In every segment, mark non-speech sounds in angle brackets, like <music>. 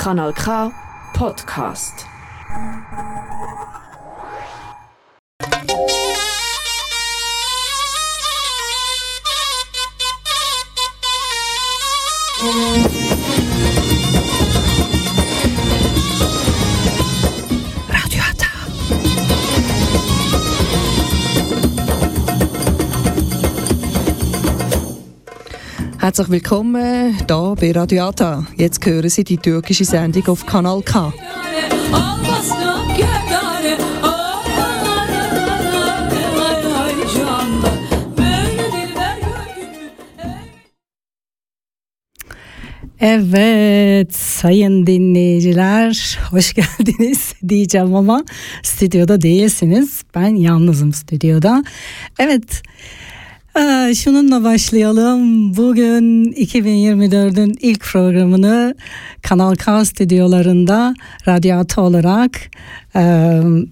Kanal K Podcast. Herzlich willkommen hier bei Radio Ata. Jetzt hören Sie die türkische Sendung auf Kanal K. Evet sayın dinleyiciler hoş geldiniz <laughs> diyeceğim ama stüdyoda değilsiniz. Ben yalnızım stüdyoda. Evet ee, şununla başlayalım. Bugün 2024'ün ilk programını Kanal K stüdyolarında radyatı olarak e,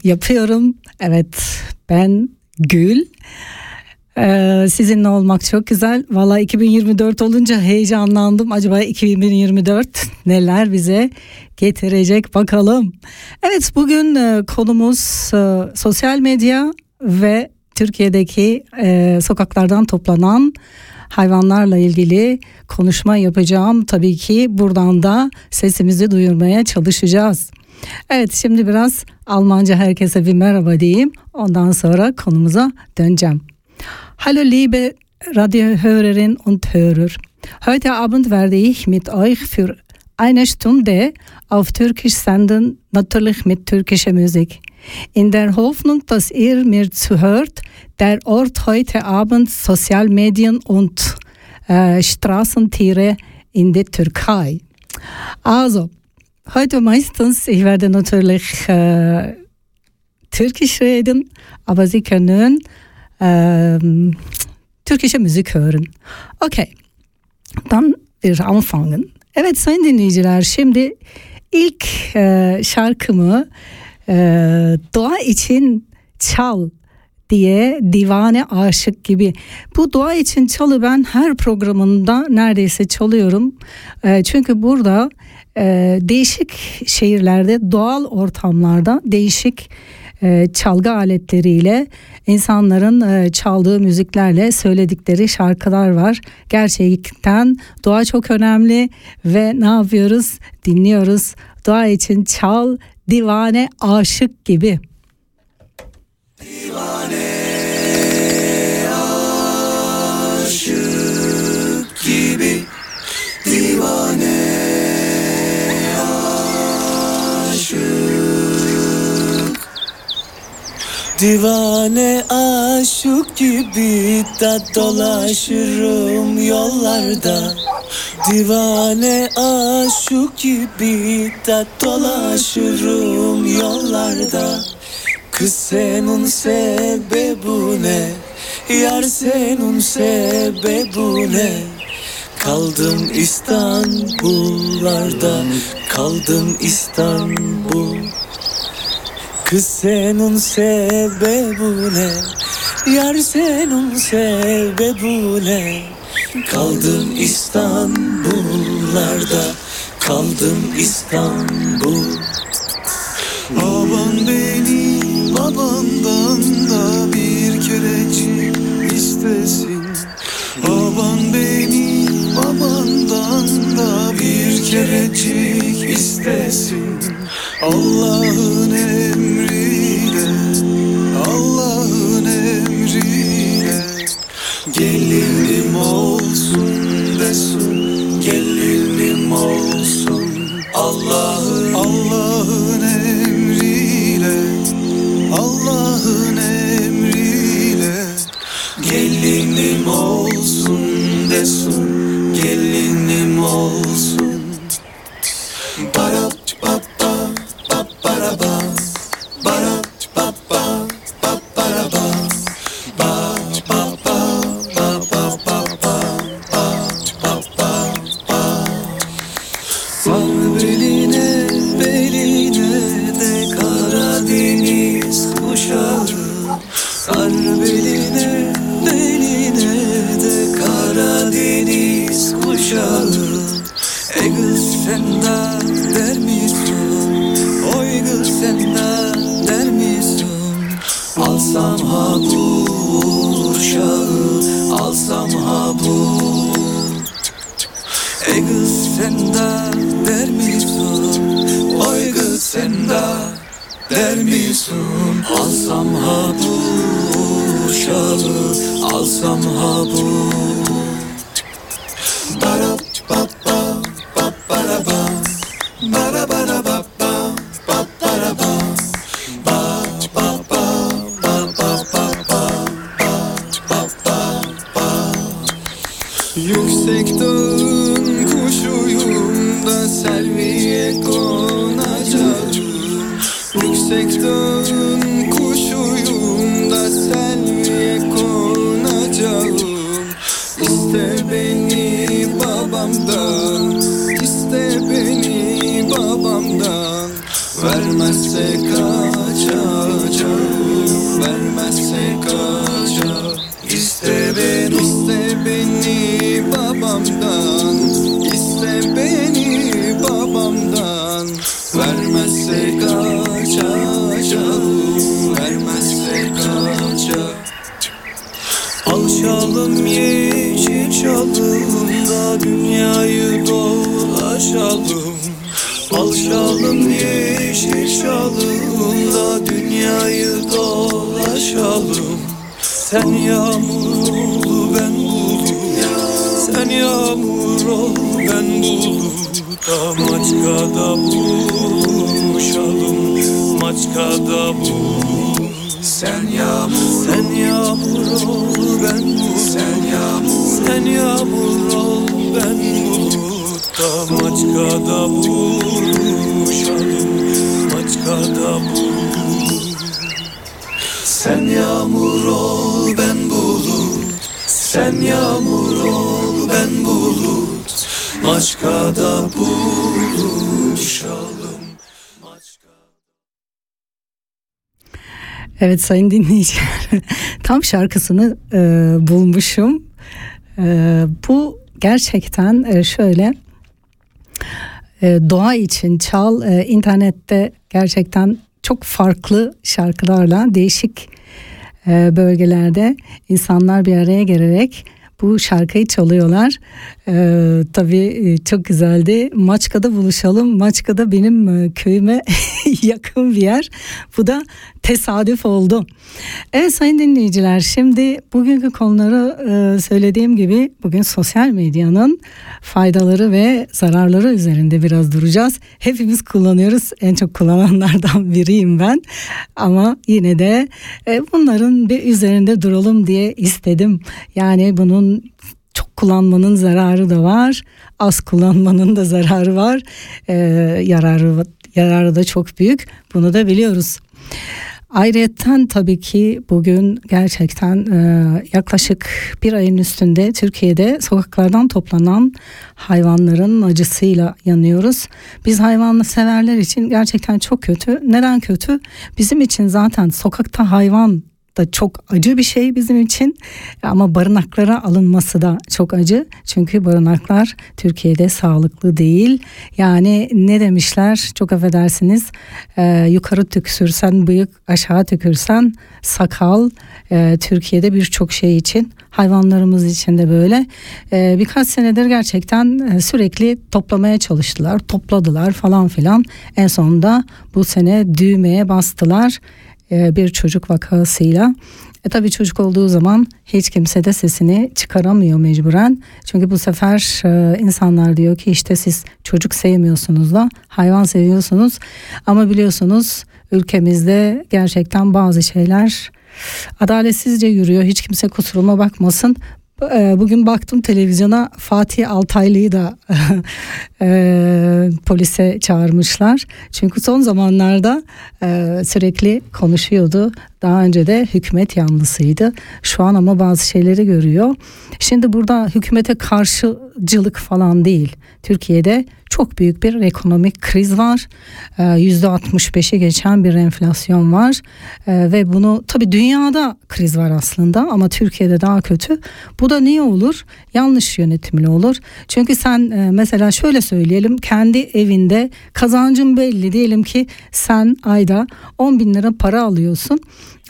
yapıyorum. Evet ben Gül. Ee, sizinle olmak çok güzel. Valla 2024 olunca heyecanlandım. Acaba 2024 neler bize getirecek bakalım. Evet bugün e, konumuz e, sosyal medya ve Türkiye'deki e, sokaklardan toplanan hayvanlarla ilgili konuşma yapacağım. Tabii ki buradan da sesimizi duyurmaya çalışacağız. Evet şimdi biraz Almanca herkese bir merhaba diyeyim. Ondan sonra konumuza döneceğim. Hallo liebe Radiohörerinnen und Hörer. Heute Abend werde ich mit euch für eine Stunde auf Türkisch senden, natürlich mit türkischer Musik. In der Hoffnung, dass ihr mir zuhört, der Ort heute Abend Sozialmedien und äh, Straßentiere in der Türkei. Also, heute meistens, ich werde natürlich äh, Türkisch reden, aber Sie können ähm, türkische Musik hören. Okay, dann wir anfangen. Evet sayın dinleyiciler şimdi ilk e, şarkımı e, doğa için çal diye divane aşık gibi. Bu doğa için çalı ben her programında neredeyse çalıyorum. E, çünkü burada e, değişik şehirlerde doğal ortamlarda değişik e, çalgı aletleriyle insanların e, çaldığı müziklerle söyledikleri şarkılar var. Gerçekten doğa çok önemli ve ne yapıyoruz? Dinliyoruz. Doğa için çal, divane, aşık gibi. Divane aşık gibi Divane aşık gibi da dolaşırım yollarda Divane aşık gibi da dolaşırım yollarda Kız senin sebebu ne? Yar senin sebebu ne? Kaldım İstanbullarda Kaldım İstanbul Kız senin sebebu ne? Yar senin sebebu ne? Kaldım İstanbullarda Kaldım İstanbul Baban beni babandan da bir kerecik istesin Baban beni babandan da bir kerecik istesin Allah'ın emriyle olsun desin Gelinim olsun. Allah'ın Allah'ın emriyle Allah'ın emriyle Gelinim olsun kız sen de der misin Oy kız sen de der misin Alsam ha bu şalı Alsam ha bu bulutta Maçkada buluşalım Maçkada bulut Sen yağmur ol ben bulut. Sen yağmur ol ben bulut. Maçkada buluşalım Evet sayın dinleyiciler <laughs> tam şarkısını e, bulmuşum. E, bu gerçekten e, şöyle doğa için çal e, internette gerçekten çok farklı şarkılarla değişik e, bölgelerde insanlar bir araya gelerek bu şarkıyı çalıyorlar. Ee, tabii çok güzeldi. Maçka'da buluşalım. Maçka'da benim e, köyüme <laughs> yakın bir yer. Bu da tesadüf oldu. Evet sayın dinleyiciler şimdi bugünkü konuları e, söylediğim gibi bugün sosyal medyanın faydaları ve zararları üzerinde biraz duracağız. Hepimiz kullanıyoruz. En çok kullananlardan <laughs> biriyim ben. Ama yine de e, bunların bir üzerinde duralım diye istedim. Yani bunun çok kullanmanın zararı da var. Az kullanmanın da zararı var. Ee, yararı yararı da çok büyük. Bunu da biliyoruz. Ayrıyeten tabii ki bugün gerçekten e, yaklaşık bir ayın üstünde Türkiye'de sokaklardan toplanan hayvanların acısıyla yanıyoruz. Biz hayvanlı severler için gerçekten çok kötü. Neden kötü? Bizim için zaten sokakta hayvan da çok acı bir şey bizim için. Ama barınaklara alınması da çok acı. Çünkü barınaklar Türkiye'de sağlıklı değil. Yani ne demişler? Çok affedersiniz. E, yukarı tükürsen bıyık aşağı tükürsen sakal e, Türkiye'de birçok şey için hayvanlarımız için de böyle. E, birkaç senedir gerçekten e, sürekli toplamaya çalıştılar topladılar falan filan. En sonunda bu sene düğmeye bastılar bir çocuk vakasıyla. E tabii çocuk olduğu zaman hiç kimse de sesini çıkaramıyor mecburen. Çünkü bu sefer e, insanlar diyor ki işte siz çocuk sevmiyorsunuz da hayvan seviyorsunuz. Ama biliyorsunuz ülkemizde gerçekten bazı şeyler adaletsizce yürüyor. Hiç kimse kusuruma bakmasın. E, bugün baktım televizyona Fatih Altaylı'yı da <laughs> e, polise çağırmışlar. Çünkü son zamanlarda e, sürekli konuşuyordu. Daha önce de hükümet yanlısıydı. Şu an ama bazı şeyleri görüyor. Şimdi burada hükümete karşıcılık falan değil. Türkiye'de çok büyük bir ekonomik kriz var. %65'i geçen bir enflasyon var. Ve bunu tabii dünyada kriz var aslında ama Türkiye'de daha kötü. Bu da niye olur? Yanlış yönetimli olur. Çünkü sen mesela şöyle söyleyelim kendi evinde kazancın belli diyelim ki sen ayda 10 bin lira para alıyorsun.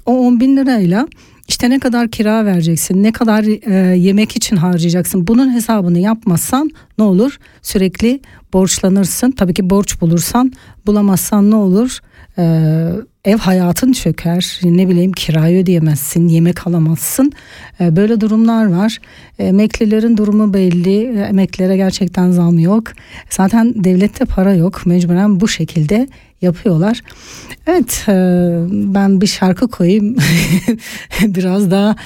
O 10 bin lirayla işte ne kadar kira vereceksin, ne kadar e, yemek için harcayacaksın. Bunun hesabını yapmazsan ne olur? Sürekli borçlanırsın. Tabii ki borç bulursan bulamazsan ne olur? Ee, ev hayatın çöker. Ne bileyim kirayı ödeyemezsin, yemek alamazsın. Ee, böyle durumlar var. Emeklilerin durumu belli. Emeklilere gerçekten zam yok. Zaten devlette para yok. Mecburen bu şekilde yapıyorlar. Evet e, ben bir şarkı koyayım. <laughs> Biraz daha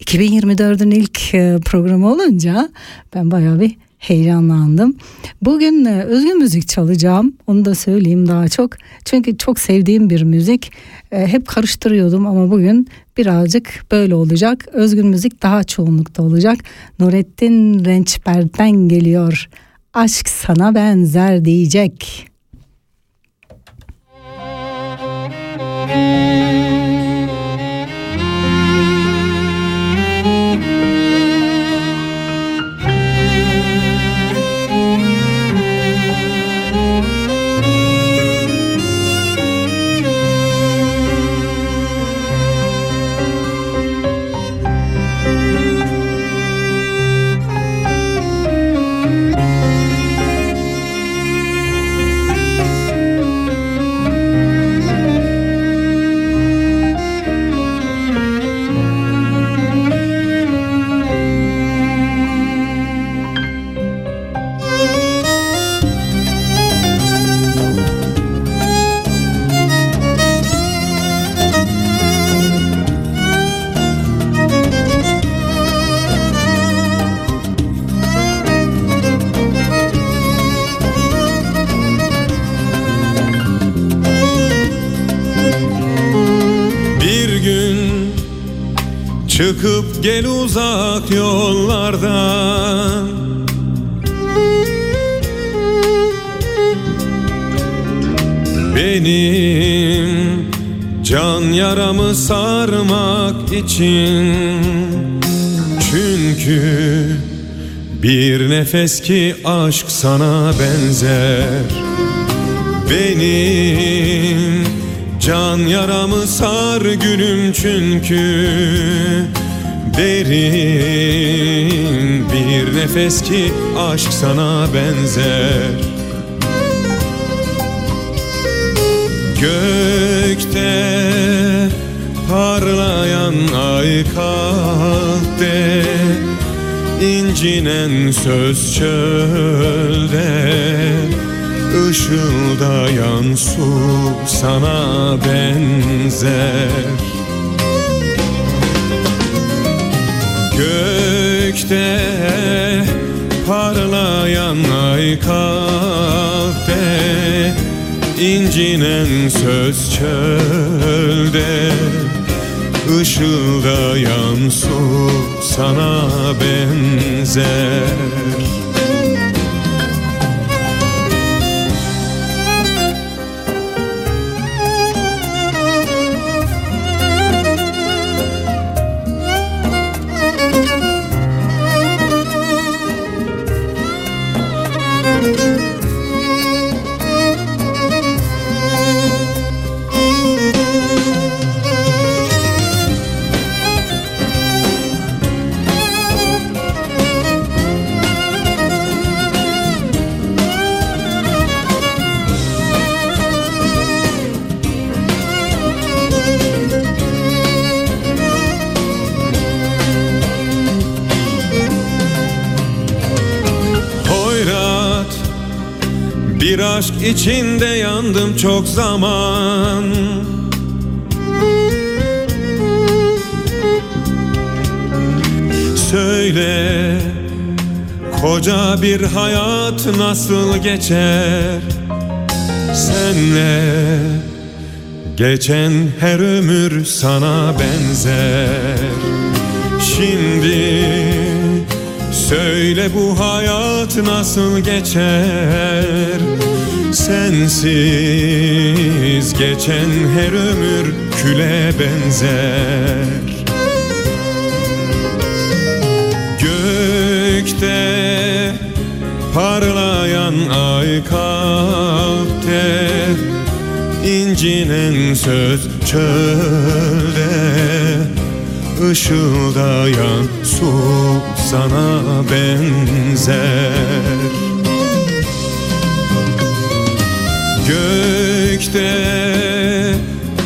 2024'ün ilk e, programı olunca ben bayağı bir heyecanlandım. Bugün e, özgün müzik çalacağım. Onu da söyleyeyim daha çok. Çünkü çok sevdiğim bir müzik. Hep karıştırıyordum ama bugün birazcık böyle olacak. Özgün müzik daha çoğunlukta olacak. Nurettin Rençber'den geliyor. Aşk sana benzer diyecek. Çıkıp Benim can yaramı sarmak için. Çünkü bir nefes ki aşk sana benzer. Benim Can yaramı sar gülüm çünkü. Derin bir nefes ki aşk sana benzer Gökte parlayan ay kalpte incinen söz çölde ışıldayan su sana benzer. Gökte parlayan ay kalpte incinen söz çölde ışıldayan su sana benzer aşk içinde yandım çok zaman. Söyle koca bir hayat nasıl geçer? Senle geçen her ömür sana benzer. Şimdi söyle bu hayat nasıl geçer Sensiz geçen her ömür küle benzer. Gökte parlayan ay kalpte incinen söz çölde ışıldayan su sana benzer Gökte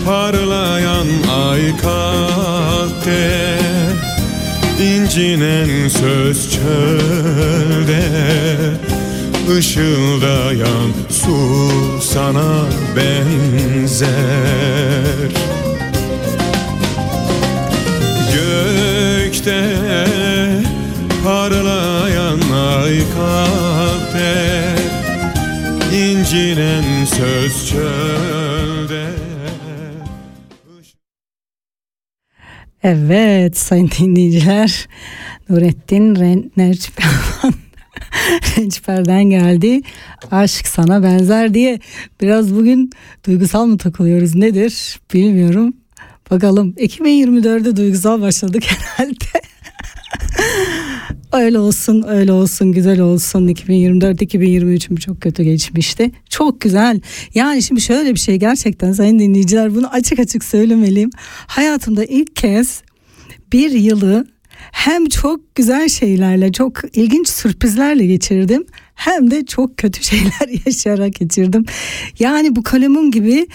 parlayan ay kalpte incinen söz çölde ışıldayan su sana benzer. Gökte parlayan ay kalpte incinen söz çölde. Evet sayın dinleyiciler. Nurettin Ren- Rençper'den <laughs> geldi. Aşk sana benzer diye. Biraz bugün duygusal mı takılıyoruz nedir bilmiyorum. Bakalım 2024'de duygusal başladık <laughs> herhalde <laughs> öyle olsun öyle olsun güzel olsun. 2024 2023'üm çok kötü geçmişti. Çok güzel. Yani şimdi şöyle bir şey gerçekten sayın dinleyiciler bunu açık açık söylemeliyim. Hayatımda ilk kez bir yılı hem çok güzel şeylerle çok ilginç sürprizlerle geçirdim hem de çok kötü <laughs> şeyler yaşayarak geçirdim. Yani bu kalemun gibi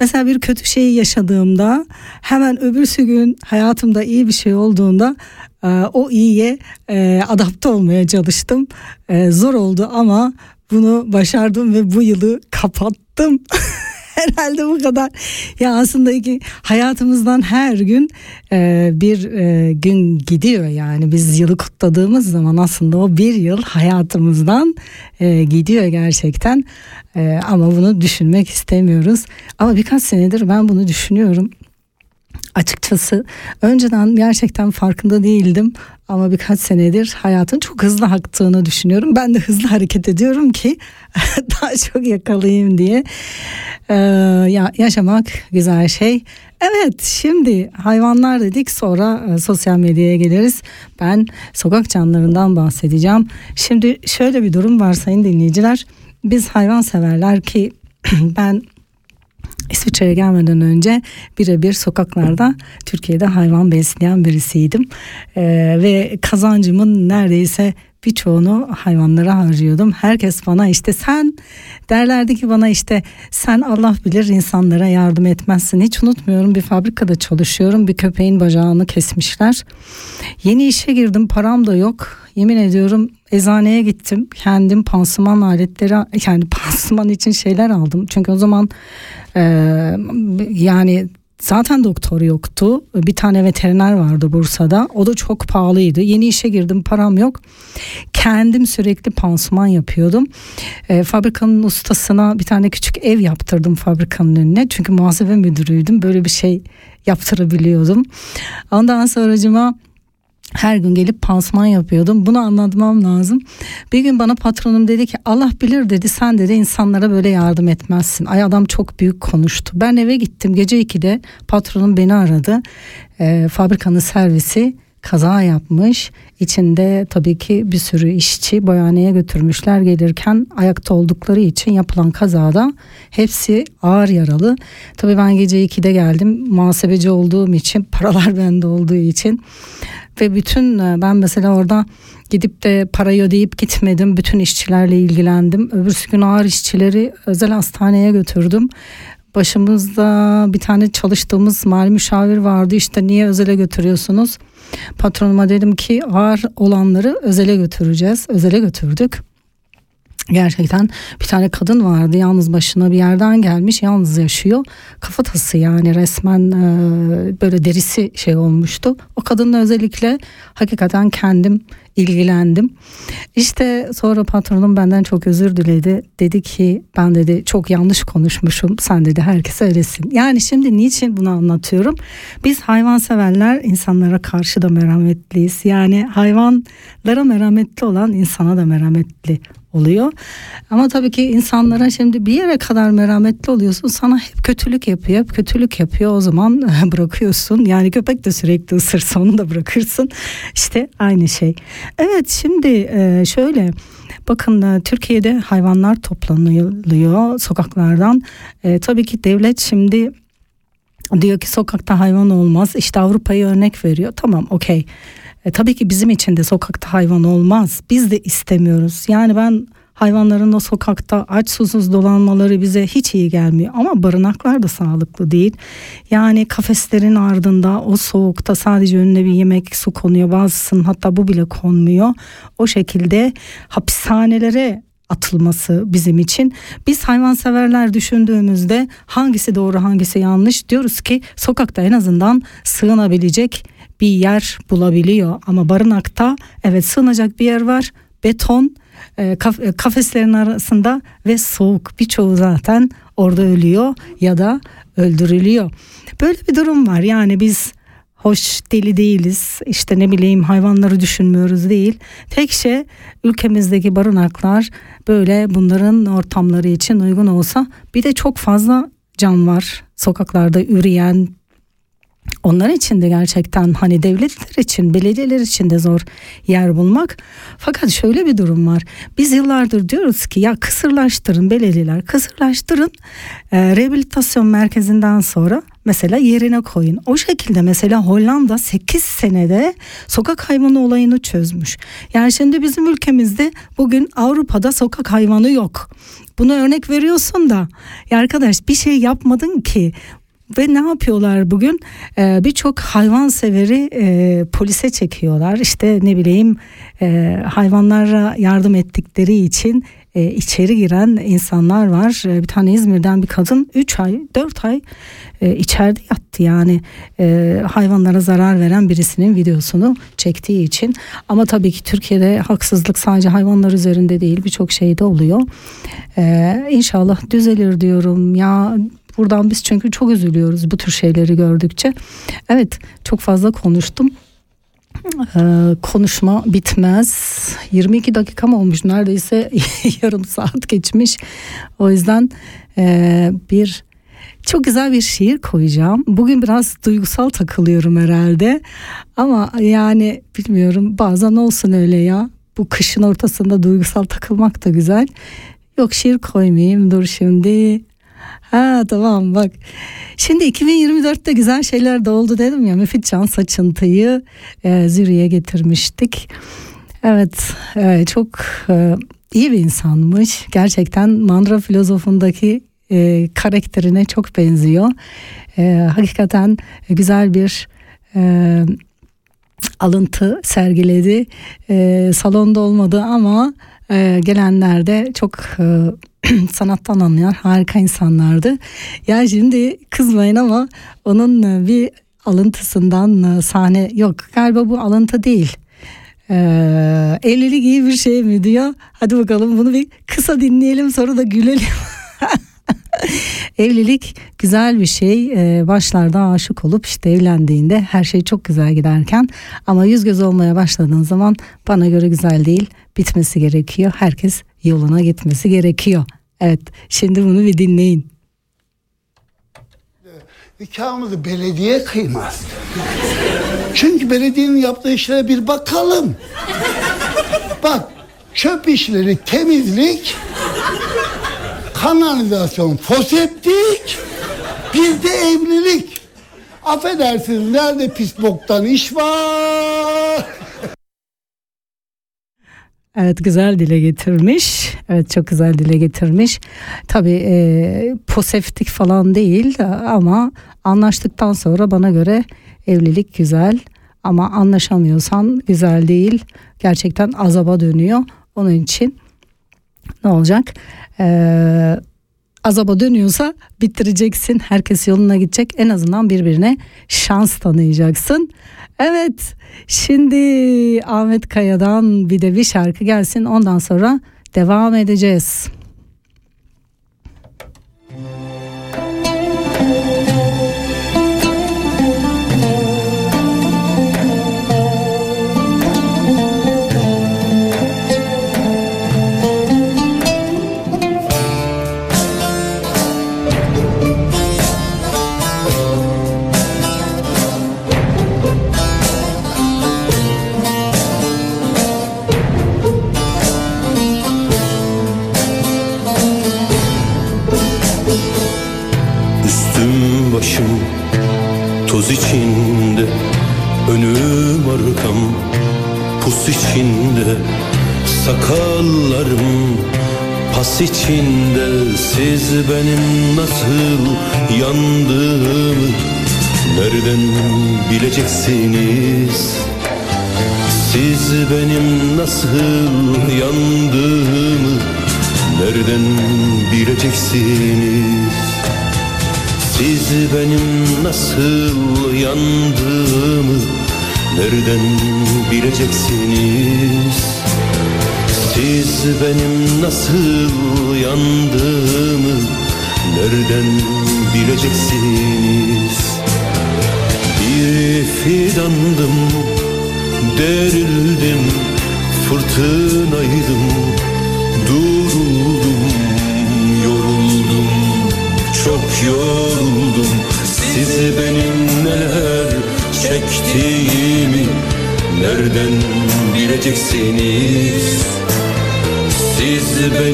mesela bir kötü şeyi yaşadığımda hemen öbürsü gün hayatımda iyi bir şey olduğunda o iyiye e, adapte olmaya çalıştım. E, zor oldu ama bunu başardım ve bu yılı kapattım. <laughs> Herhalde bu kadar. Ya aslında iki hayatımızdan her gün e, bir e, gün gidiyor yani biz yılı kutladığımız zaman aslında o bir yıl hayatımızdan e, gidiyor gerçekten. E, ama bunu düşünmek istemiyoruz. Ama birkaç senedir ben bunu düşünüyorum açıkçası önceden gerçekten farkında değildim ama birkaç senedir hayatın çok hızlı aktığını düşünüyorum. Ben de hızlı hareket ediyorum ki <laughs> daha çok yakalayayım diye. Ee, ya yaşamak güzel şey. Evet şimdi hayvanlar dedik sonra e, sosyal medyaya geliriz. Ben sokak canlılarından bahsedeceğim. Şimdi şöyle bir durum var sayın dinleyiciler. Biz hayvan severler ki <clears throat> ben İsviçre'ye gelmeden önce birebir sokaklarda Türkiye'de hayvan besleyen birisiydim. Ee, ve kazancımın neredeyse birçoğunu hayvanlara harcıyordum. Herkes bana işte sen derlerdi ki bana işte sen Allah bilir insanlara yardım etmezsin. Hiç unutmuyorum bir fabrikada çalışıyorum. Bir köpeğin bacağını kesmişler. Yeni işe girdim param da yok. Yemin ediyorum eczaneye gittim. Kendim pansuman aletleri yani <laughs> pansuman için şeyler aldım. Çünkü o zaman e, yani Zaten doktor yoktu. Bir tane veteriner vardı Bursa'da. O da çok pahalıydı. Yeni işe girdim param yok. Kendim sürekli pansuman yapıyordum. E, fabrikanın ustasına bir tane küçük ev yaptırdım fabrikanın önüne. Çünkü muhasebe müdürüydüm. Böyle bir şey yaptırabiliyordum. Ondan sonracıma her gün gelip pansuman yapıyordum. Bunu anlatmam lazım. Bir gün bana patronum dedi ki Allah bilir dedi sen dedi insanlara böyle yardım etmezsin. Ay adam çok büyük konuştu. Ben eve gittim gece 2'de patronum beni aradı. E, fabrikanın servisi kaza yapmış. İçinde tabii ki bir sürü işçi boyaneye götürmüşler gelirken ayakta oldukları için yapılan kazada hepsi ağır yaralı. Tabii ben gece 2'de geldim muhasebeci olduğum için paralar <laughs> bende olduğu için ve bütün e, ben mesela orada gidip de parayı ödeyip gitmedim. Bütün işçilerle ilgilendim. Öbürsü gün ağır işçileri özel hastaneye götürdüm. Başımızda bir tane çalıştığımız mali müşavir vardı işte niye özele götürüyorsunuz? Patronuma dedim ki ağır olanları özele götüreceğiz. Özele götürdük. Gerçekten bir tane kadın vardı yalnız başına bir yerden gelmiş yalnız yaşıyor. Kafatası yani resmen e, böyle derisi şey olmuştu. O kadınla özellikle hakikaten kendim ilgilendim. İşte sonra patronum benden çok özür diledi. Dedi ki ben dedi çok yanlış konuşmuşum. Sen dedi herkese öylesin. Yani şimdi niçin bunu anlatıyorum? Biz hayvanseverler insanlara karşı da merhametliyiz. Yani hayvanlara merhametli olan insana da merhametli oluyor. Ama tabii ki insanlara şimdi bir yere kadar merhametli oluyorsun sana hep kötülük yapıyor hep kötülük yapıyor o zaman <laughs> bırakıyorsun. Yani köpek de sürekli ısırsa onu da bırakırsın. İşte aynı şey. Evet şimdi e, şöyle bakın e, Türkiye'de hayvanlar toplanıyor sokaklardan. E, tabii ki devlet şimdi diyor ki sokakta hayvan olmaz. İşte Avrupa'yı örnek veriyor. Tamam okey. E, tabii ki bizim için de sokakta hayvan olmaz. Biz de istemiyoruz. Yani ben hayvanların o sokakta aç susuz dolanmaları bize hiç iyi gelmiyor. Ama barınaklar da sağlıklı değil. Yani kafeslerin ardında o soğukta sadece önüne bir yemek su konuyor. Bazısının hatta bu bile konmuyor. O şekilde hapishanelere atılması bizim için. Biz hayvanseverler düşündüğümüzde hangisi doğru hangisi yanlış diyoruz ki sokakta en azından sığınabilecek bir yer bulabiliyor. Ama barınakta evet sığınacak bir yer var. Beton e, e, kafeslerin arasında ve soğuk birçoğu zaten orada ölüyor ya da öldürülüyor. Böyle bir durum var yani biz hoş deli değiliz işte ne bileyim hayvanları düşünmüyoruz değil. Tek şey ülkemizdeki barınaklar böyle bunların ortamları için uygun olsa bir de çok fazla can var sokaklarda üreyen onlar için de gerçekten hani devletler için, belediyeler için de zor yer bulmak. Fakat şöyle bir durum var. Biz yıllardır diyoruz ki ya kısırlaştırın belediyeler, kısırlaştırın e, rehabilitasyon merkezinden sonra mesela yerine koyun. O şekilde mesela Hollanda 8 senede sokak hayvanı olayını çözmüş. Yani şimdi bizim ülkemizde bugün Avrupa'da sokak hayvanı yok. Bunu örnek veriyorsun da ya arkadaş bir şey yapmadın ki ve ne yapıyorlar bugün? Ee, Birçok hayvan severi e, polise çekiyorlar. İşte ne bileyim e, hayvanlara yardım ettikleri için e, içeri giren insanlar var. E, bir tane İzmir'den bir kadın 3 ay 4 ay e, içeride yattı yani e, hayvanlara zarar veren birisinin videosunu çektiği için. Ama tabii ki Türkiye'de haksızlık sadece hayvanlar üzerinde değil birçok şeyde oluyor. E, inşallah düzelir diyorum ya Buradan biz çünkü çok üzülüyoruz bu tür şeyleri gördükçe. Evet çok fazla konuştum. Ee, konuşma bitmez. 22 dakikam olmuş neredeyse <laughs> yarım saat geçmiş. O yüzden e, bir çok güzel bir şiir koyacağım. Bugün biraz duygusal takılıyorum herhalde. Ama yani bilmiyorum bazen olsun öyle ya. Bu kışın ortasında duygusal takılmak da güzel. Yok şiir koymayayım dur şimdi. Ha tamam bak. Şimdi 2024'te güzel şeyler de oldu dedim ya. Müfit Can Saçıntı'yı e, Züriye getirmiştik. Evet e, çok e, iyi bir insanmış. Gerçekten Mandra filozofundaki e, karakterine çok benziyor. E, hakikaten güzel bir e, alıntı sergiledi. E, salonda olmadı ama e, gelenler de çok e, <clears throat> sanattan anlayan harika insanlardı. Ya şimdi kızmayın ama onun e, bir alıntısından e, sahne yok. Galiba bu alıntı değil. Ee, evlilik iyi bir şey mi diyor. Hadi bakalım bunu bir kısa dinleyelim sonra da gülelim. <laughs> <laughs> Evlilik güzel bir şey. Ee, başlarda aşık olup işte evlendiğinde her şey çok güzel giderken ama yüz göz olmaya başladığın zaman bana göre güzel değil. Bitmesi gerekiyor. Herkes yoluna gitmesi gerekiyor. Evet şimdi bunu bir dinleyin. Nikahımızı belediye kıymaz. Çünkü belediyenin yaptığı işlere bir bakalım. Bak çöp işleri temizlik, kanalizasyon foseptik, bir de evlilik. Affedersiniz nerede pis boktan iş var? Evet güzel dile getirmiş. Evet çok güzel dile getirmiş. Tabii e, poseftik falan değil ama anlaştıktan sonra bana göre evlilik güzel. Ama anlaşamıyorsan güzel değil. Gerçekten azaba dönüyor. Onun için ne olacak? Ee, azaba dönüyorsa bitireceksin. Herkes yoluna gidecek. En azından birbirine şans tanıyacaksın. Evet şimdi Ahmet Kaya'dan bir de bir şarkı gelsin ondan sonra devam edeceğiz.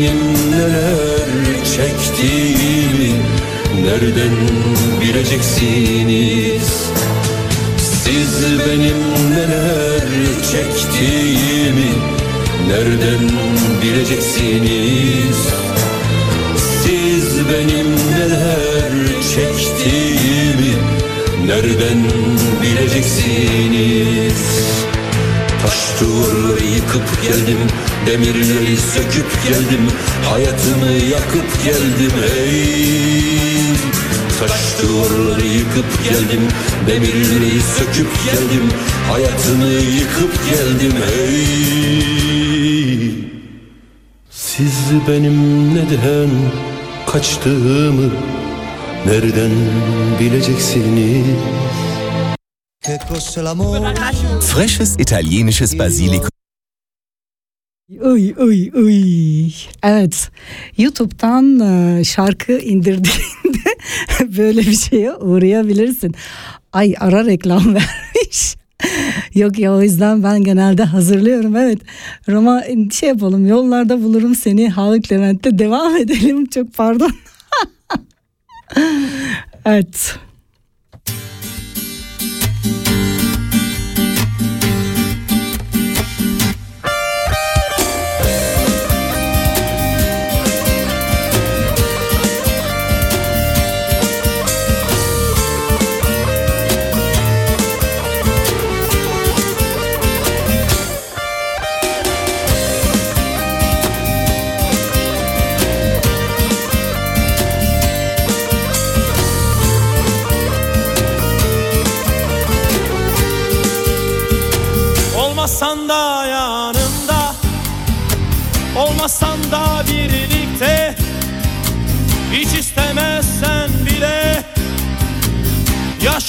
Benim neler çektiğimi Nereden bileceksiniz? Siz benim neler çektiğimi Nereden bileceksiniz? Siz benim neler çektiğimi Nereden bileceksiniz Taş duvarları yıkıp geldim Demirleri söküp geldim Hayatımı yakıp geldim ey Taş duvarları yıkıp geldim Demirleri söküp geldim Hayatımı yıkıp geldim ey Siz benim neden kaçtığımı Nereden bileceksiniz? Frisches italienisches Basilikum. Uy uy uy. Evet. YouTube'dan e, şarkı indirdiğinde <laughs> böyle bir şeye uğrayabilirsin. Ay ara reklam <laughs> vermiş. Yok ya o yüzden ben genelde hazırlıyorum. Evet. Roma şey yapalım. Yollarda bulurum seni. Haluk Levent'te devam <laughs> edelim. Çok pardon. evet.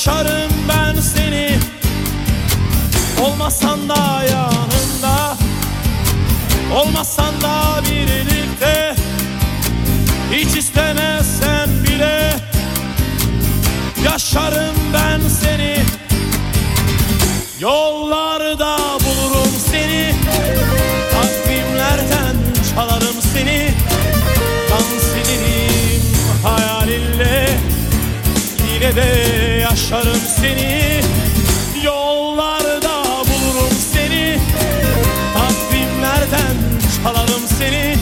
Yaşarım ben seni. Olmasan da yanımda. Olmasan da birlikte. Hiç istemezsen bile. Yaşarım ben seni. Yollarda bulurum seni. Takvimlerden çalarım seni. Dans ederim hayalinle Yine de yaşarım seni. Yollarda bulurum seni. Takvimlerden çalarım seni.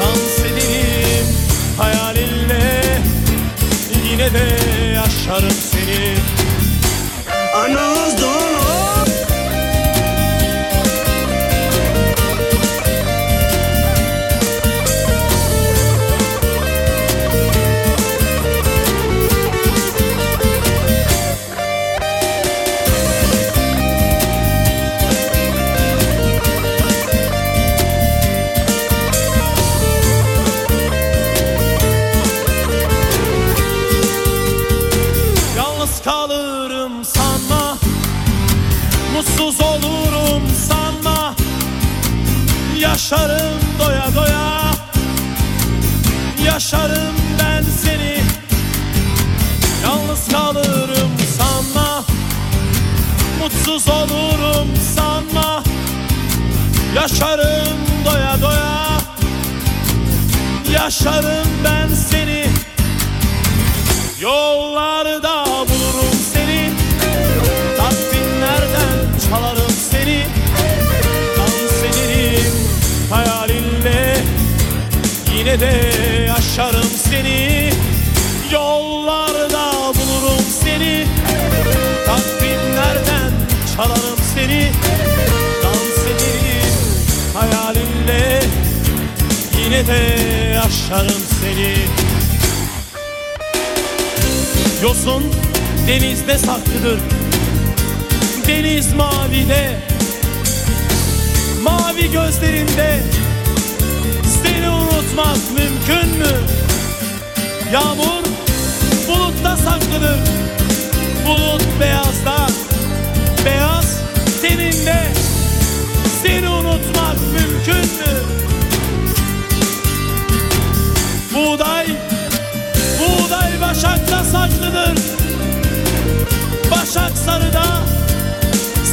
Dans ederim hayalinle. Yine de yaşarım seni Yaşarım doya doya. Yaşarım ben seni. Yalnız kalırım sanma. Mutsuz olurum sanma. Yaşarım doya doya. Yaşarım ben seni. Yollarda bulurum Yine de aşarım seni. Yollarda bulurum seni. Takvimlerden çalarım seni. Dans ederim hayalinle Yine de aşarım seni. Yosun denizde saklıdır. Deniz mavide. Mavi gözlerinde Unutmak mümkün mü? Yağmur bulutta saklıdır Bulut beyazda Beyaz teninde Seni unutmak mümkün mü? Buğday Buğday başakta saklıdır Başak sarıda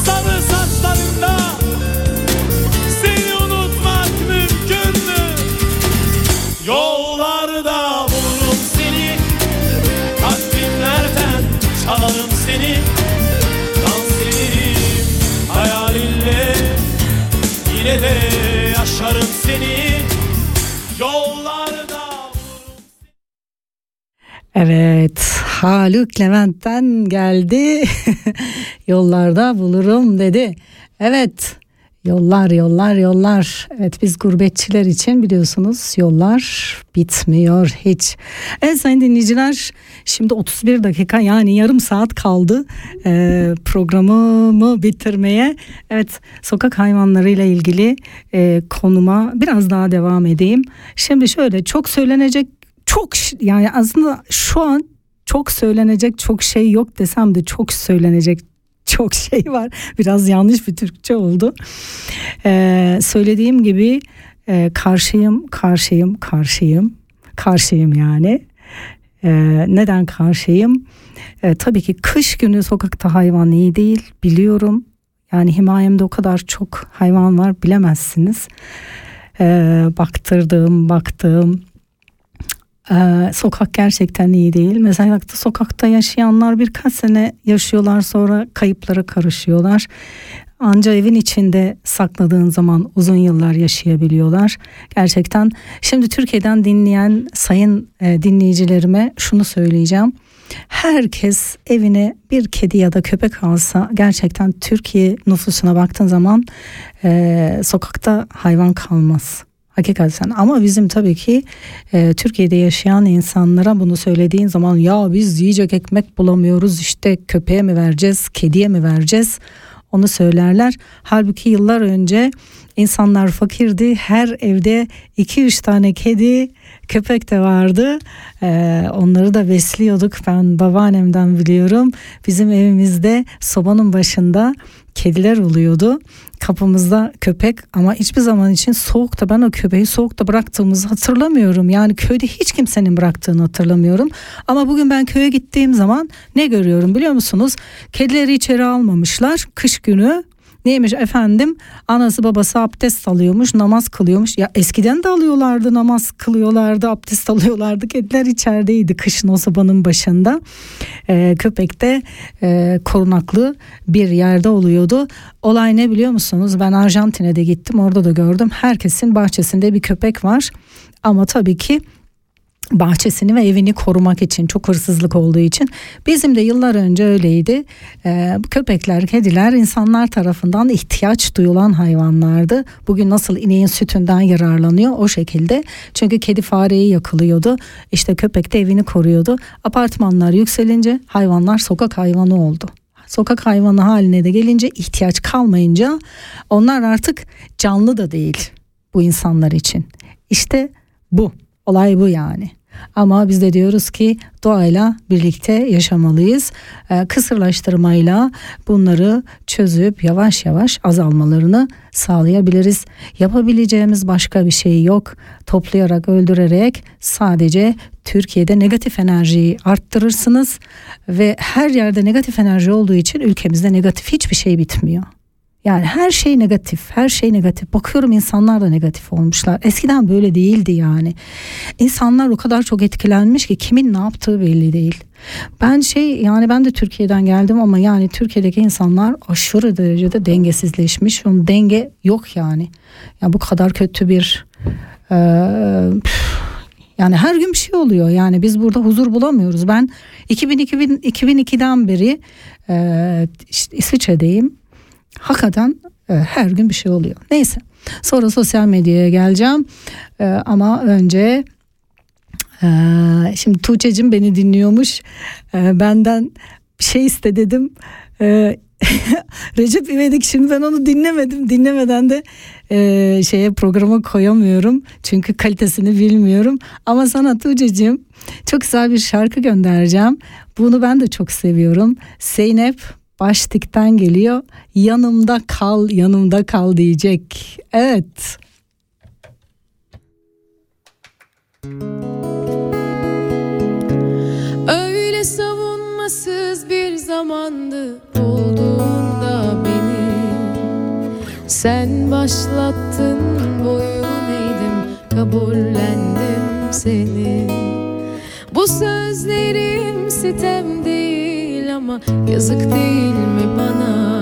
Sarı saçlarında Evet, Haluk Levent'ten geldi. <laughs> Yollarda bulurum dedi. Evet, yollar yollar yollar. Evet biz gurbetçiler için biliyorsunuz yollar bitmiyor hiç. Evet sayın dinleyiciler şimdi 31 dakika yani yarım saat kaldı e, programımı bitirmeye. Evet sokak hayvanlarıyla ilgili e, konuma biraz daha devam edeyim. Şimdi şöyle çok söylenecek çok yani aslında şu an çok söylenecek çok şey yok desem de çok söylenecek çok <laughs> şey var. Biraz yanlış bir Türkçe oldu. Ee, söylediğim gibi e, karşıyım, karşıyım, karşıyım, karşıyım yani. Ee, neden karşıyım? Ee, tabii ki kış günü sokakta hayvan iyi değil biliyorum. Yani himayemde o kadar çok hayvan var bilemezsiniz. Ee, baktırdığım, baktığım ee, sokak gerçekten iyi değil. Mesela sokakta yaşayanlar birkaç sene yaşıyorlar sonra kayıplara karışıyorlar. Anca evin içinde sakladığın zaman uzun yıllar yaşayabiliyorlar. Gerçekten şimdi Türkiye'den dinleyen sayın e, dinleyicilerime şunu söyleyeceğim. Herkes evine bir kedi ya da köpek alsa gerçekten Türkiye nüfusuna baktığın zaman e, sokakta hayvan kalmaz. Hakikaten. Ama bizim tabii ki e, Türkiye'de yaşayan insanlara bunu söylediğin zaman ya biz yiyecek ekmek bulamıyoruz işte köpeğe mi vereceğiz kediye mi vereceğiz? onu söylerler. Halbuki yıllar önce insanlar fakirdi. Her evde 2-3 tane kedi köpek de vardı. Ee, onları da besliyorduk. Ben babaannemden biliyorum. Bizim evimizde sobanın başında kediler oluyordu kapımızda köpek ama hiçbir zaman için soğukta ben o köpeği soğukta bıraktığımızı hatırlamıyorum. Yani köyde hiç kimsenin bıraktığını hatırlamıyorum. Ama bugün ben köye gittiğim zaman ne görüyorum biliyor musunuz? Kedileri içeri almamışlar kış günü. Neymiş efendim? Anası babası abdest alıyormuş namaz kılıyormuş. Ya eskiden de alıyorlardı namaz kılıyorlardı abdest <laughs> alıyorlardı. Kediler içerideydi kışın o sobanın başında. Ee, köpek de e, korunaklı bir yerde oluyordu. Olay ne biliyor musunuz? Ben Arjantin'e de gittim orada da gördüm. Herkesin bahçesinde bir köpek var. Ama tabii ki bahçesini ve evini korumak için çok hırsızlık olduğu için. Bizim de yıllar önce öyleydi. Ee, köpekler kediler insanlar tarafından ihtiyaç duyulan hayvanlardı. Bugün nasıl ineğin sütünden yararlanıyor o şekilde. Çünkü kedi fareyi yakılıyordu işte köpek de evini koruyordu. Apartmanlar yükselince hayvanlar sokak hayvanı oldu. Sokak hayvanı haline de gelince ihtiyaç kalmayınca onlar artık canlı da değil bu insanlar için. İşte bu olay bu yani ama biz de diyoruz ki doğayla birlikte yaşamalıyız. Ee, kısırlaştırmayla bunları çözüp yavaş yavaş azalmalarını sağlayabiliriz. Yapabileceğimiz başka bir şey yok. Toplayarak öldürerek sadece Türkiye'de negatif enerjiyi arttırırsınız ve her yerde negatif enerji olduğu için ülkemizde negatif hiçbir şey bitmiyor. Yani her şey negatif, her şey negatif. Bakıyorum insanlar da negatif olmuşlar. Eskiden böyle değildi yani. İnsanlar o kadar çok etkilenmiş ki kimin ne yaptığı belli değil. Ben şey yani ben de Türkiye'den geldim ama yani Türkiye'deki insanlar aşırı derecede dengesizleşmiş. Onun denge yok yani. Ya bu kadar kötü bir e, Yani her gün bir şey oluyor. Yani biz burada huzur bulamıyoruz. Ben 2000, 2000 2002'den beri e, işte İsviçre'deyim. Hakikaten e, her gün bir şey oluyor. Neyse. Sonra sosyal medyaya geleceğim. E, ama önce e, şimdi Tuğçe'cim beni dinliyormuş. E, benden şey iste dedim. E, <laughs> Recep İvedik şimdi ben onu dinlemedim. Dinlemeden de e, şeye programa koyamıyorum. Çünkü kalitesini bilmiyorum. Ama sana Tuğçe'cim çok güzel bir şarkı göndereceğim. Bunu ben de çok seviyorum. Zeynep Baştik'ten geliyor. Yanımda kal, yanımda kal diyecek. Evet. Öyle savunmasız bir zamandı bulduğunda beni Sen başlattın boyun eğdim kabullendim seni Bu sözlerim sitem değil ama yazık değil mi bana?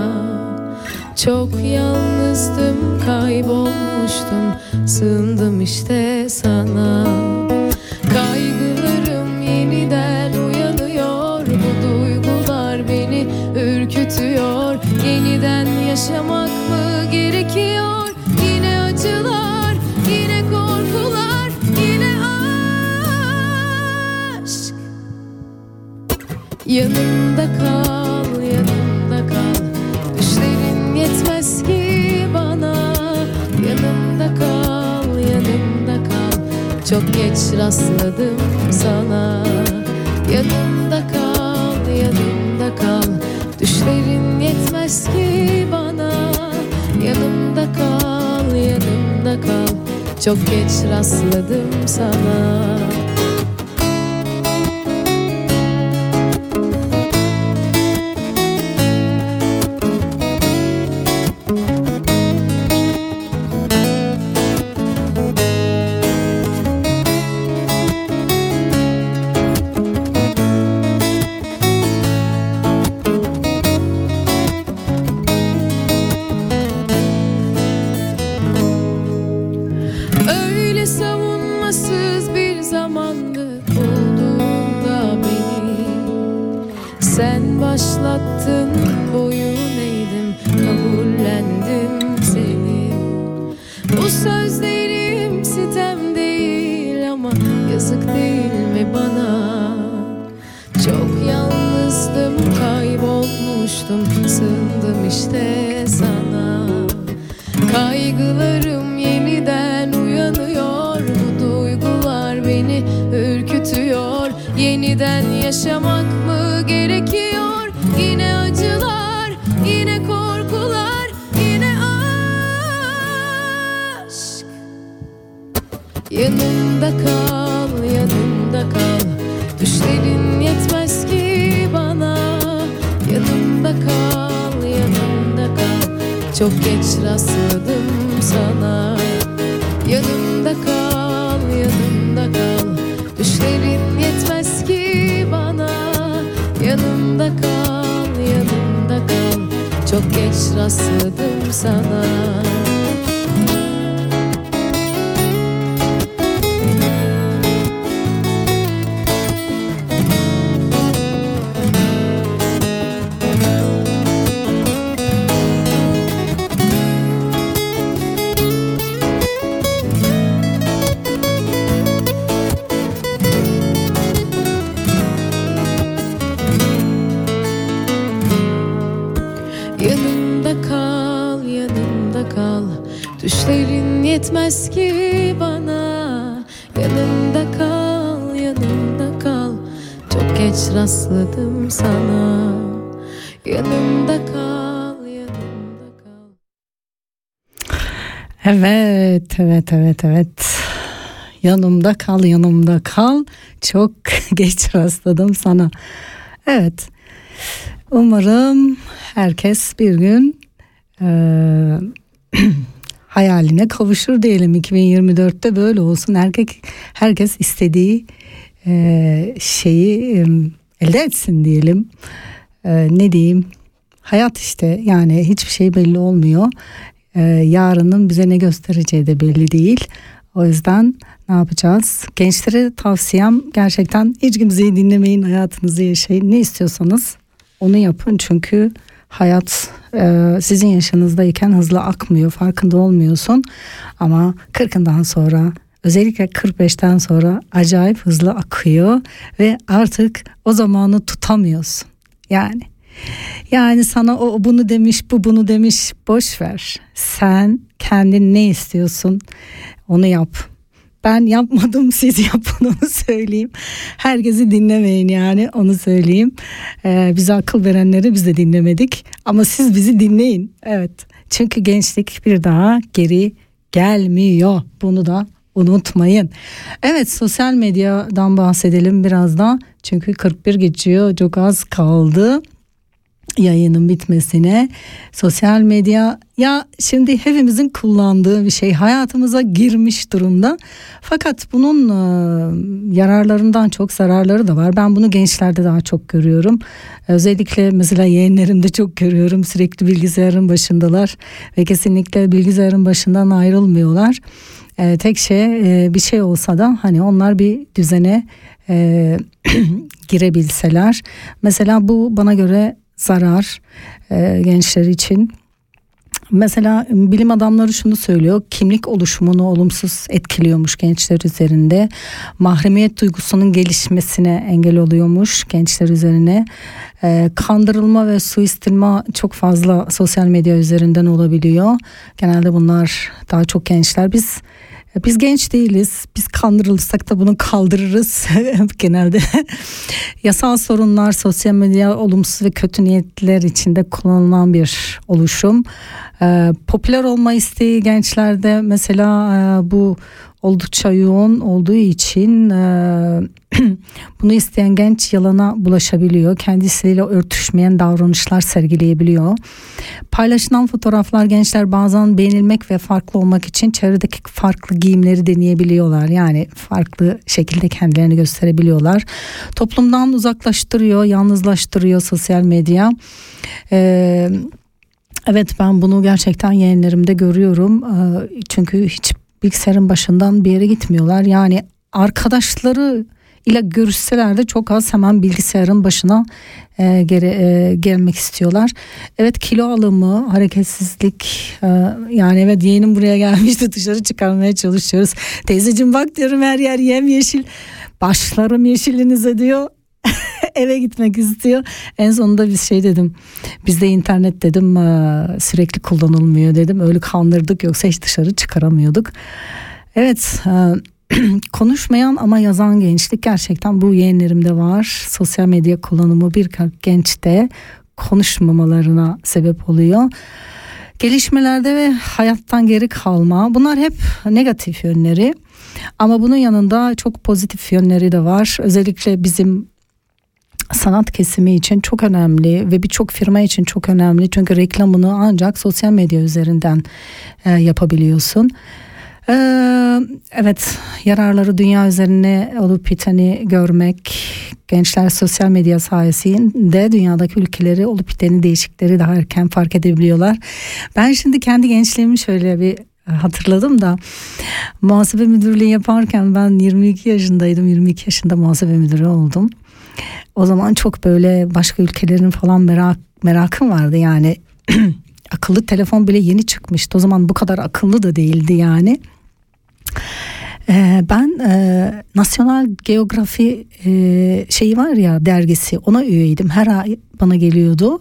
Çok yalnızdım kaybolmuştum sığındım işte sana. Kaygılarım yeniden uyanıyor Bu duygular beni ürkütüyor. Yeniden yaşamak Yanımda kal, yanımda kal. Düşlerin yetmez ki bana. Yanımda kal, yanımda kal. Çok geç rastladım sana. Yanımda kal, yanımda kal. Düşlerin yetmez ki bana. Yanımda kal, yanımda kal. Çok geç rastladım sana Yanımda kal, yanımda kal. Düşlerin yetmez ki bana. Yanımda kal, yanımda kal. Çok geç rastladım sana. Yanımda kal, yanımda kal. Düşlerin yetmez ki bana. Yanımda kal, yanımda kal. Çok geç rastladım sana Evet, evet, evet, evet. Yanımda kal, yanımda kal. Çok <laughs> geç rastladım sana. Evet. Umarım herkes bir gün eee, <clears throat> hayaline kavuşur diyelim. 2024'te böyle olsun. Erkek herkes istediği eee, şeyi em, elde etsin diyelim. Eee, ne diyeyim? Hayat işte yani hiçbir şey belli olmuyor. Ee, yarının bize ne göstereceği de belli değil. O yüzden ne yapacağız? Gençlere tavsiyem gerçekten hiç kimseyi dinlemeyin, hayatınızı yaşayın. Ne istiyorsanız onu yapın çünkü hayat e, sizin yaşınızdayken hızlı akmıyor, farkında olmuyorsun. Ama 40'ından sonra özellikle 45'ten sonra acayip hızlı akıyor ve artık o zamanı tutamıyorsun. Yani yani sana o bunu demiş, bu bunu demiş boş ver. Sen kendin ne istiyorsun onu yap. Ben yapmadım <laughs> siz yapın onu söyleyeyim. Herkesi dinlemeyin yani onu söyleyeyim. Ee, bize akıl verenleri biz de dinlemedik. Ama siz bizi dinleyin. Evet. Çünkü gençlik bir daha geri gelmiyor. Bunu da unutmayın. Evet sosyal medyadan bahsedelim biraz da. Çünkü 41 geçiyor çok az kaldı yayının bitmesine sosyal medya ya şimdi hepimizin kullandığı bir şey hayatımıza girmiş durumda. Fakat bunun e, yararlarından çok zararları da var. Ben bunu gençlerde daha çok görüyorum. Özellikle mesela yeğenlerimde çok görüyorum. Sürekli bilgisayarın başındalar ve kesinlikle bilgisayarın başından ayrılmıyorlar. E, tek şey e, bir şey olsa da hani onlar bir düzene e, <clears throat> girebilseler. Mesela bu bana göre zarar e, gençler için. Mesela bilim adamları şunu söylüyor kimlik oluşumunu olumsuz etkiliyormuş gençler üzerinde. Mahremiyet duygusunun gelişmesine engel oluyormuş gençler üzerine. E, kandırılma ve suistilma çok fazla sosyal medya üzerinden olabiliyor. Genelde bunlar daha çok gençler. Biz biz genç değiliz. Biz kandırılırsak da bunu kaldırırız <laughs> genelde. <laughs> Yasal sorunlar, sosyal medya olumsuz ve kötü niyetler içinde kullanılan bir oluşum. Ee, popüler olma isteği gençlerde mesela e, bu oldukça yoğun olduğu için e, <clears throat> bunu isteyen genç yalana bulaşabiliyor. Kendisiyle örtüşmeyen davranışlar sergileyebiliyor. Paylaşılan fotoğraflar gençler bazen beğenilmek ve farklı olmak için çevredeki farklı giyimleri deneyebiliyorlar. Yani farklı şekilde kendilerini gösterebiliyorlar. Toplumdan uzaklaştırıyor, yalnızlaştırıyor sosyal medya. Ee, evet ben bunu gerçekten yeğenlerimde görüyorum. Ee, çünkü hiç bilgisayarın başından bir yere gitmiyorlar. Yani arkadaşları ile görüşseler de çok az hemen bilgisayarın başına e, geri, e, gelmek istiyorlar. Evet kilo alımı, hareketsizlik e, yani evet yeğenim buraya gelmişti dışarı çıkarmaya çalışıyoruz. Teyzeciğim bak diyorum her yer yem yeşil. Başlarım yeşilinize diyor. <laughs> eve gitmek istiyor. En sonunda bir şey dedim. Bizde internet dedim e, sürekli kullanılmıyor dedim. Öyle kandırdık yoksa hiç dışarı çıkaramıyorduk. Evet e, <clears throat> konuşmayan ama yazan gençlik gerçekten bu yeğenlerimde var. Sosyal medya kullanımı bir gençte konuşmamalarına sebep oluyor. Gelişmelerde ve hayattan geri kalma bunlar hep negatif yönleri. Ama bunun yanında çok pozitif yönleri de var. Özellikle bizim sanat kesimi için çok önemli ve birçok firma için çok önemli. Çünkü reklamını ancak sosyal medya üzerinden e, yapabiliyorsun. Ee, evet yararları dünya üzerine olup biteni görmek gençler sosyal medya sayesinde dünyadaki ülkeleri olup biteni değişikleri daha erken fark edebiliyorlar. Ben şimdi kendi gençliğimi şöyle bir hatırladım da muhasebe müdürlüğü yaparken ben 22 yaşındaydım 22 yaşında muhasebe müdürü oldum. O zaman çok böyle başka ülkelerin falan merak merakım vardı yani <clears throat> akıllı telefon bile yeni çıkmıştı o zaman bu kadar akıllı da değildi yani. Ee, ben e, Nasyonal Geografi e, şeyi var ya dergisi ona üyeydim. Her ay bana geliyordu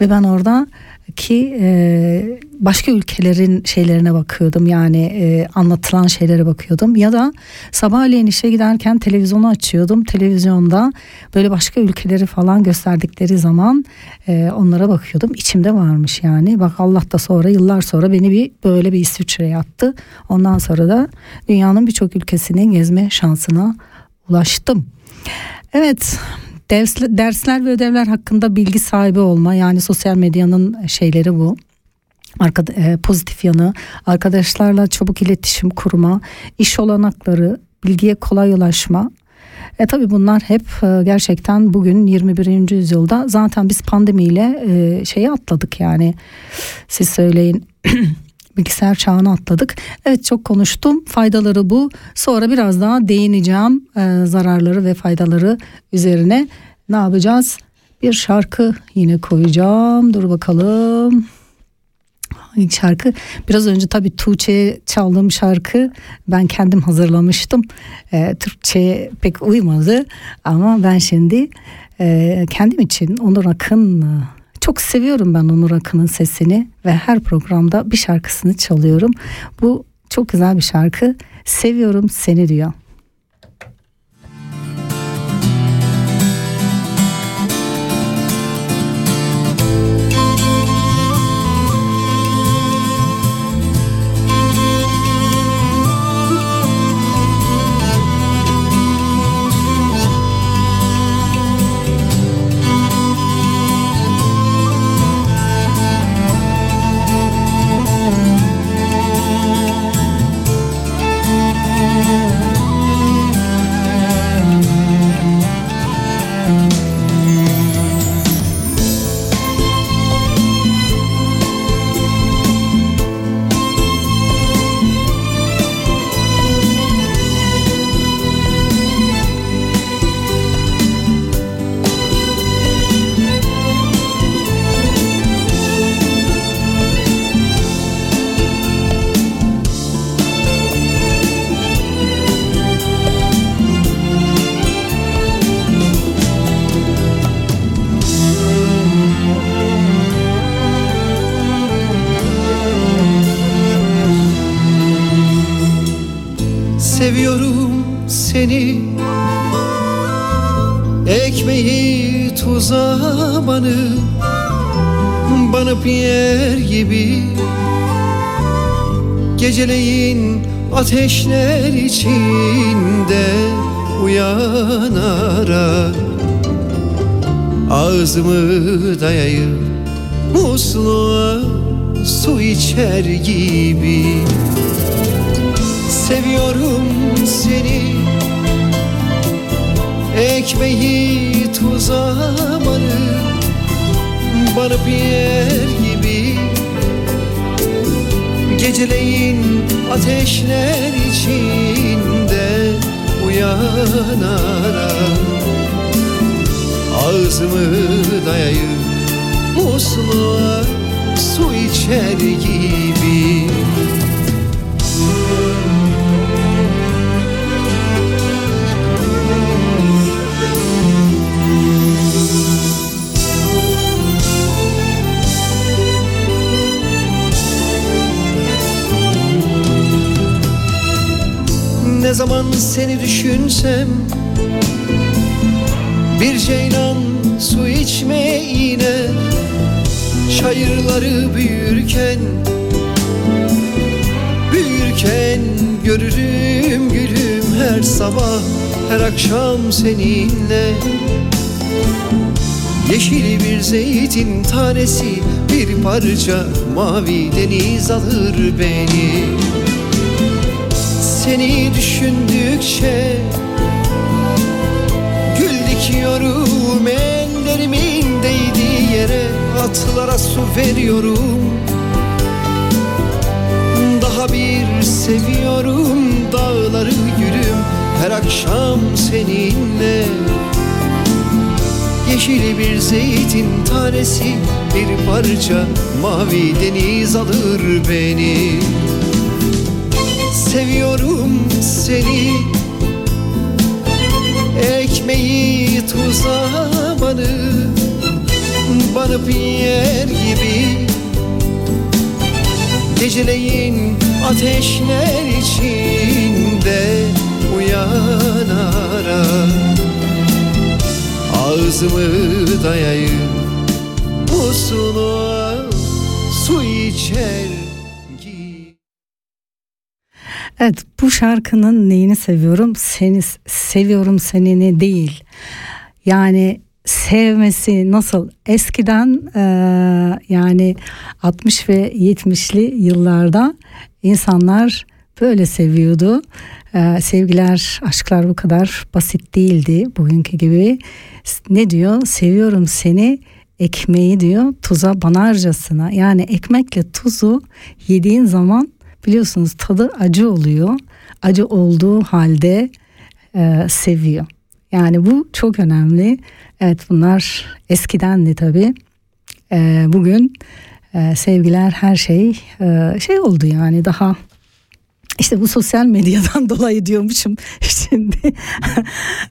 ve ben orada ki e, başka ülkelerin şeylerine bakıyordum. Yani e, anlatılan şeylere bakıyordum. Ya da sabahleyin işe giderken televizyonu açıyordum. Televizyonda böyle başka ülkeleri falan gösterdikleri zaman e, onlara bakıyordum. İçimde varmış yani. Bak Allah da sonra yıllar sonra beni bir böyle bir İsviçre'ye attı. Ondan sonra da dünyanın birçok ülkesini gezme şansına ulaştım. Evet Dersler, dersler ve ödevler hakkında bilgi sahibi olma yani sosyal medyanın şeyleri bu. Arkada, e, pozitif yanı arkadaşlarla çabuk iletişim kurma, iş olanakları, bilgiye kolay ulaşma. E tabi bunlar hep e, gerçekten bugün 21. yüzyılda zaten biz pandemiyle e, şeyi atladık yani siz söyleyin <clears throat> bilgisayar çağına atladık. Evet çok konuştum. Faydaları bu. Sonra biraz daha değineceğim e, zararları ve faydaları üzerine. Ne yapacağız? Bir şarkı yine koyacağım. Dur bakalım. Hangi şarkı? Biraz önce tabii Tuğçe'ye çaldığım şarkı ben kendim hazırlamıştım. E, Türkçe'ye pek uymadı ama ben şimdi e, kendim için Onur Akın çok seviyorum ben Onur Akın'ın sesini ve her programda bir şarkısını çalıyorum. Bu çok güzel bir şarkı. Seviyorum seni diyor. İçinde Uyan ara. Ağzımı dayayıp musluğa su içer gibi. Seviyorum seni. Ekmeği tuza banıp Banıp yer Geceleyin ateşler içinde Uyan ara Ağzımı dayayıp musluğa su içer gibi zaman seni düşünsem? Bir ceylan su içmeye Çayırları büyürken Büyürken görürüm gülüm her sabah Her akşam seninle. Yeşil bir zeytin tanesi Bir parça mavi deniz alır beni Seni düşündükçe Gül dikiyorum ellerimin değdiği yere Atlara su veriyorum Daha bir seviyorum dağları gülüm Her akşam seninle Yeşil bir zeytin tanesi Bir parça mavi deniz alır beni. Seviyorum seni. Ekmeği tuza banıp yer gibi. Geceleyin ateşler içinde Uyan ara Ağzımı dayayıp Musluğa su içer Evet bu şarkının neyini seviyorum? Seni seviyorum senini değil. Yani sevmesi nasıl eskiden e, yani 60 ve 70'li yıllarda insanlar böyle seviyordu. E, sevgiler, aşklar bu kadar basit değildi bugünkü gibi. Ne diyor? Seviyorum seni ekmeği diyor tuza banarcasına yani ekmekle tuzu yediğin zaman biliyorsunuz tadı acı oluyor. Acı olduğu halde e, seviyor. Yani bu çok önemli. Evet bunlar eskidendi tabii. E, bugün e, sevgiler her şey e, şey oldu yani daha işte bu sosyal medyadan <laughs> dolayı diyormuşum şimdi. <laughs>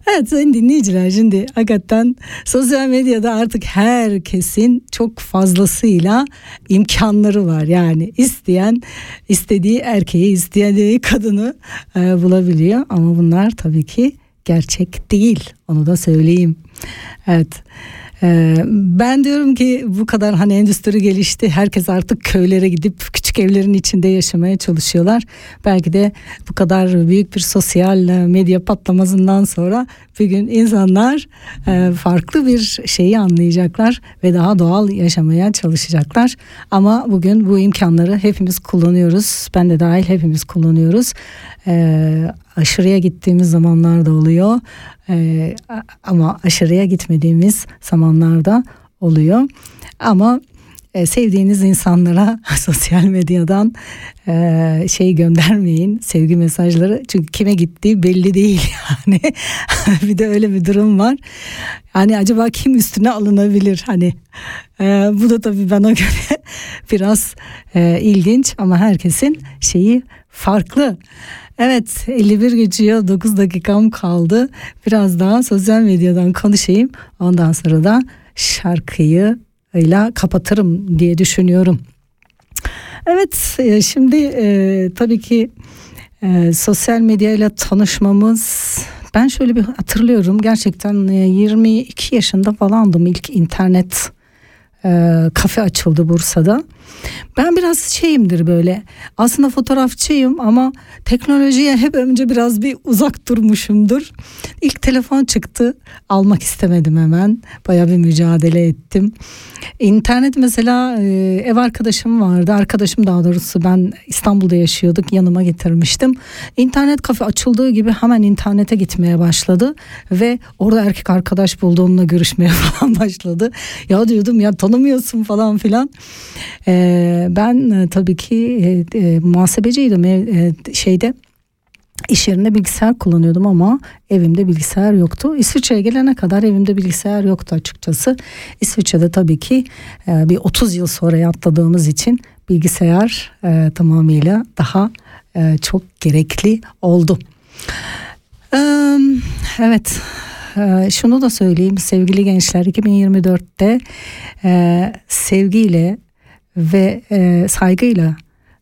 evet sayın dinleyiciler şimdi hakikaten sosyal medyada artık herkesin çok fazlasıyla imkanları var. Yani isteyen istediği erkeği istediği kadını e, bulabiliyor ama bunlar tabii ki gerçek değil onu da söyleyeyim. Evet. Ee, ben diyorum ki bu kadar hani endüstri gelişti. Herkes artık köylere gidip küçük evlerin içinde yaşamaya çalışıyorlar. Belki de bu kadar büyük bir sosyal medya patlamasından sonra bir gün insanlar e, farklı bir şeyi anlayacaklar ve daha doğal yaşamaya çalışacaklar. Ama bugün bu imkanları hepimiz kullanıyoruz. Ben de dahil hepimiz kullanıyoruz. Ee, aşırıya gittiğimiz zamanlar da oluyor. Ee, ama aşırıya gitmediğimiz zamanlarda oluyor. Ama e, sevdiğiniz insanlara <laughs> sosyal medyadan e, şey göndermeyin sevgi mesajları. Çünkü kime gittiği belli değil <laughs> yani. <laughs> Bir de öyle bir durum var. Yani acaba kim üstüne alınabilir? Hani e, bu da tabii bana göre biraz ilginç ama herkesin şeyi farklı Evet 51 geçiyor 9 dakikam kaldı. Biraz daha sosyal medyadan konuşayım. Ondan sonra da şarkıyı ile kapatırım diye düşünüyorum. Evet e, şimdi e, tabii ki e, sosyal medya ile tanışmamız ben şöyle bir hatırlıyorum gerçekten e, 22 yaşında falandım ilk internet e, kafe açıldı Bursa'da. Ben biraz şeyimdir böyle aslında fotoğrafçıyım ama teknolojiye hep önce biraz bir uzak durmuşumdur. İlk telefon çıktı almak istemedim hemen baya bir mücadele ettim. İnternet mesela e, ev arkadaşım vardı arkadaşım daha doğrusu ben İstanbul'da yaşıyorduk yanıma getirmiştim. İnternet kafe açıldığı gibi hemen internete gitmeye başladı ve orada erkek arkadaş buldu onunla görüşmeye <laughs> falan başladı. Ya diyordum ya tanımıyorsun falan filan. Ee, ben e, tabii ki e, e, muhasebeciydim e, şeyde iş yerinde bilgisayar kullanıyordum ama evimde bilgisayar yoktu. İsviçre'ye gelene kadar evimde bilgisayar yoktu açıkçası. İsviçre'de tabii ki e, bir 30 yıl sonra atladığımız için bilgisayar e, tamamıyla daha e, çok gerekli oldu. E, evet e, şunu da söyleyeyim sevgili gençler 2024'te e, sevgiyle ve e, saygıyla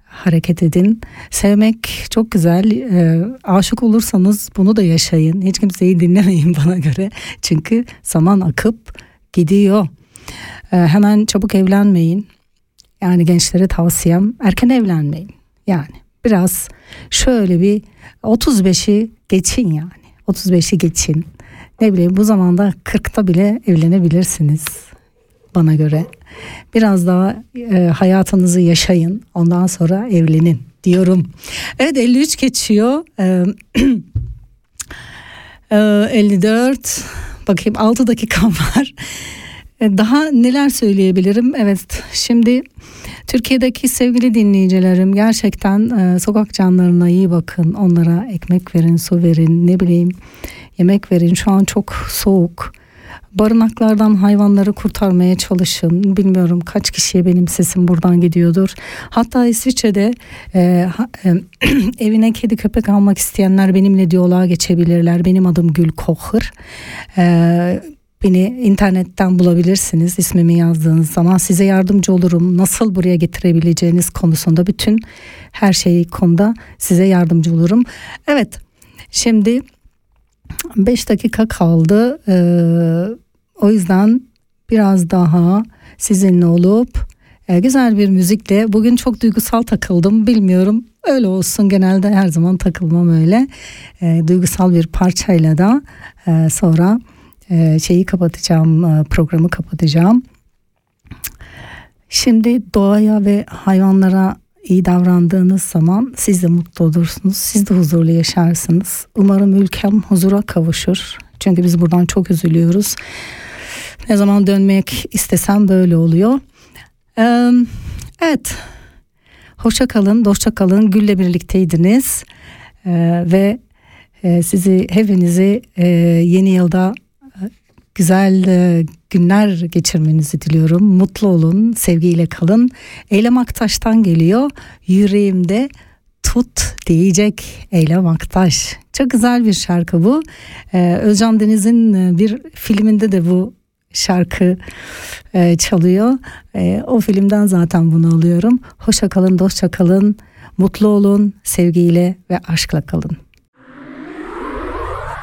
hareket edin. Sevmek çok güzel. E, aşık olursanız bunu da yaşayın. Hiç kimseyi dinlemeyin <laughs> bana göre. Çünkü zaman akıp gidiyor. E, hemen çabuk evlenmeyin. Yani gençlere tavsiyem erken evlenmeyin. Yani biraz şöyle bir 35'i geçin yani. 35'i geçin. Ne bileyim bu zamanda 40'ta bile evlenebilirsiniz bana göre. Biraz daha e, hayatınızı yaşayın. Ondan sonra evlenin diyorum. Evet 53 geçiyor. E, e, 54 bakayım 6 dakikam var. E, daha neler söyleyebilirim? Evet şimdi Türkiye'deki sevgili dinleyicilerim gerçekten e, sokak canlarına iyi bakın. Onlara ekmek verin, su verin, ne bileyim yemek verin. Şu an çok soğuk barınaklardan hayvanları kurtarmaya çalışın. Bilmiyorum kaç kişiye benim sesim buradan gidiyordur. Hatta İsviçre'de e, e, <clears throat> evine kedi köpek almak isteyenler benimle diyaloğa geçebilirler. Benim adım Gül Kohır. E, Beni internetten bulabilirsiniz ismimi yazdığınız zaman size yardımcı olurum. Nasıl buraya getirebileceğiniz konusunda bütün her şey konuda size yardımcı olurum. Evet şimdi 5 dakika kaldı. Ee, o yüzden biraz daha sizinle olup e, güzel bir müzikle bugün çok duygusal takıldım bilmiyorum öyle olsun genelde her zaman takılmam öyle e, duygusal bir parçayla da e, sonra e, şeyi kapatacağım e, programı kapatacağım şimdi doğaya ve hayvanlara iyi davrandığınız zaman siz de mutlu olursunuz siz de huzurlu yaşarsınız umarım ülkem huzura kavuşur Çünkü biz buradan çok üzülüyoruz. Ne zaman dönmek istesem böyle oluyor. Evet. Hoşça kalın, dostça kalın. Gül'le birlikteydiniz. Ve sizi hepinizi yeni yılda güzel e, günler geçirmenizi diliyorum. Mutlu olun, sevgiyle kalın. Eylem Aktaş'tan geliyor. Yüreğimde tut diyecek Eylem Aktaş. Çok güzel bir şarkı bu. Ee, Özcan Deniz'in e, bir filminde de bu şarkı e, çalıyor. E, o filmden zaten bunu alıyorum. Hoşça kalın, dostça kalın, mutlu olun, sevgiyle ve aşkla kalın.